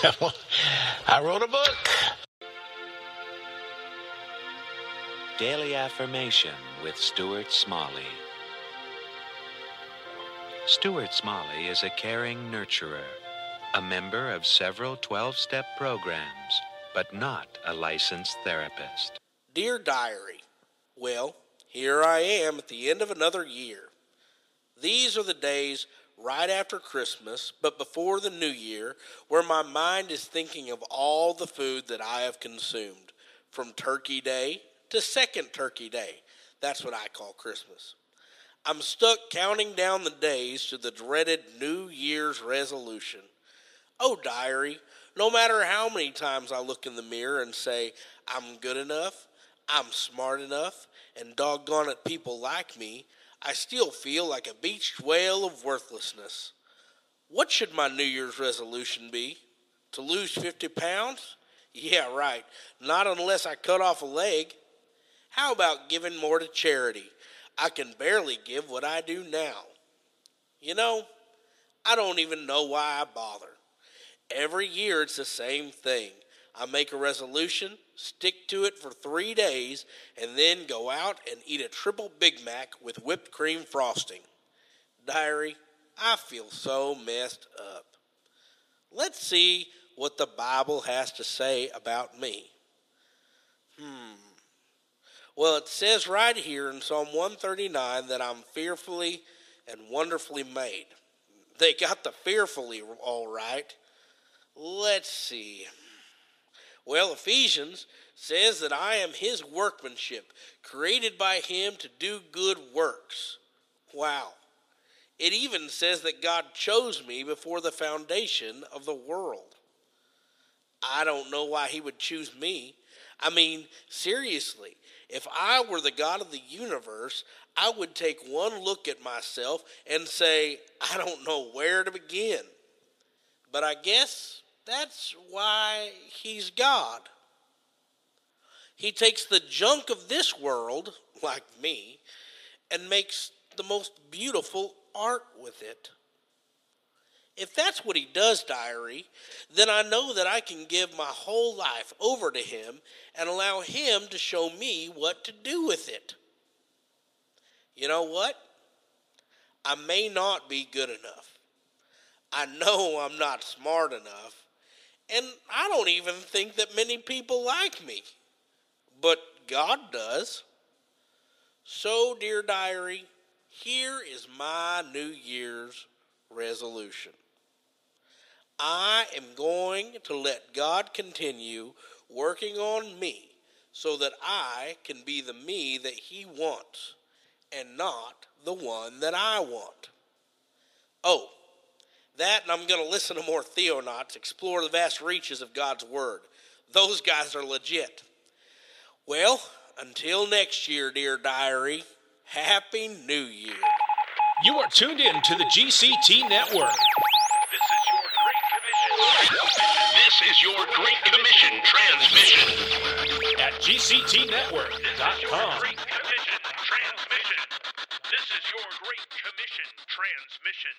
I wrote a book. Daily Affirmation with Stuart Smalley. Stuart Smalley is a caring nurturer, a member of several 12 step programs, but not a licensed therapist. Dear Diary, well, here I am at the end of another year. These are the days right after Christmas, but before the new year, where my mind is thinking of all the food that I have consumed, from Turkey Day to Second Turkey Day. That's what I call Christmas. I'm stuck counting down the days to the dreaded New Year's resolution. Oh, diary, no matter how many times I look in the mirror and say, I'm good enough, I'm smart enough, and doggone it, people like me, I still feel like a beached whale of worthlessness. What should my New Year's resolution be? To lose 50 pounds? Yeah, right. Not unless I cut off a leg. How about giving more to charity? I can barely give what I do now. You know, I don't even know why I bother. Every year it's the same thing. I make a resolution, stick to it for three days, and then go out and eat a triple Big Mac with whipped cream frosting. Diary, I feel so messed up. Let's see what the Bible has to say about me. Hmm. Well, it says right here in Psalm 139 that I'm fearfully and wonderfully made. They got the fearfully all right. Let's see. Well, Ephesians says that I am his workmanship, created by him to do good works. Wow. It even says that God chose me before the foundation of the world. I don't know why he would choose me. I mean, seriously, if I were the God of the universe, I would take one look at myself and say, I don't know where to begin. But I guess that's why he's God. He takes the junk of this world, like me, and makes the most beautiful art with it. If that's what he does, diary, then I know that I can give my whole life over to him and allow him to show me what to do with it. You know what? I may not be good enough. I know I'm not smart enough. And I don't even think that many people like me. But God does. So, dear diary, here is my New Year's resolution. I am going to let God continue working on me so that I can be the me that He wants and not the one that I want. Oh, that, and I'm going to listen to more Theonauts explore the vast reaches of God's Word. Those guys are legit. Well, until next year, dear diary, Happy New Year. You are tuned in to the GCT Network. This is your Great Commission transmission. At GCTNetwork.com. Great Commission transmission. This is your Great Commission transmission.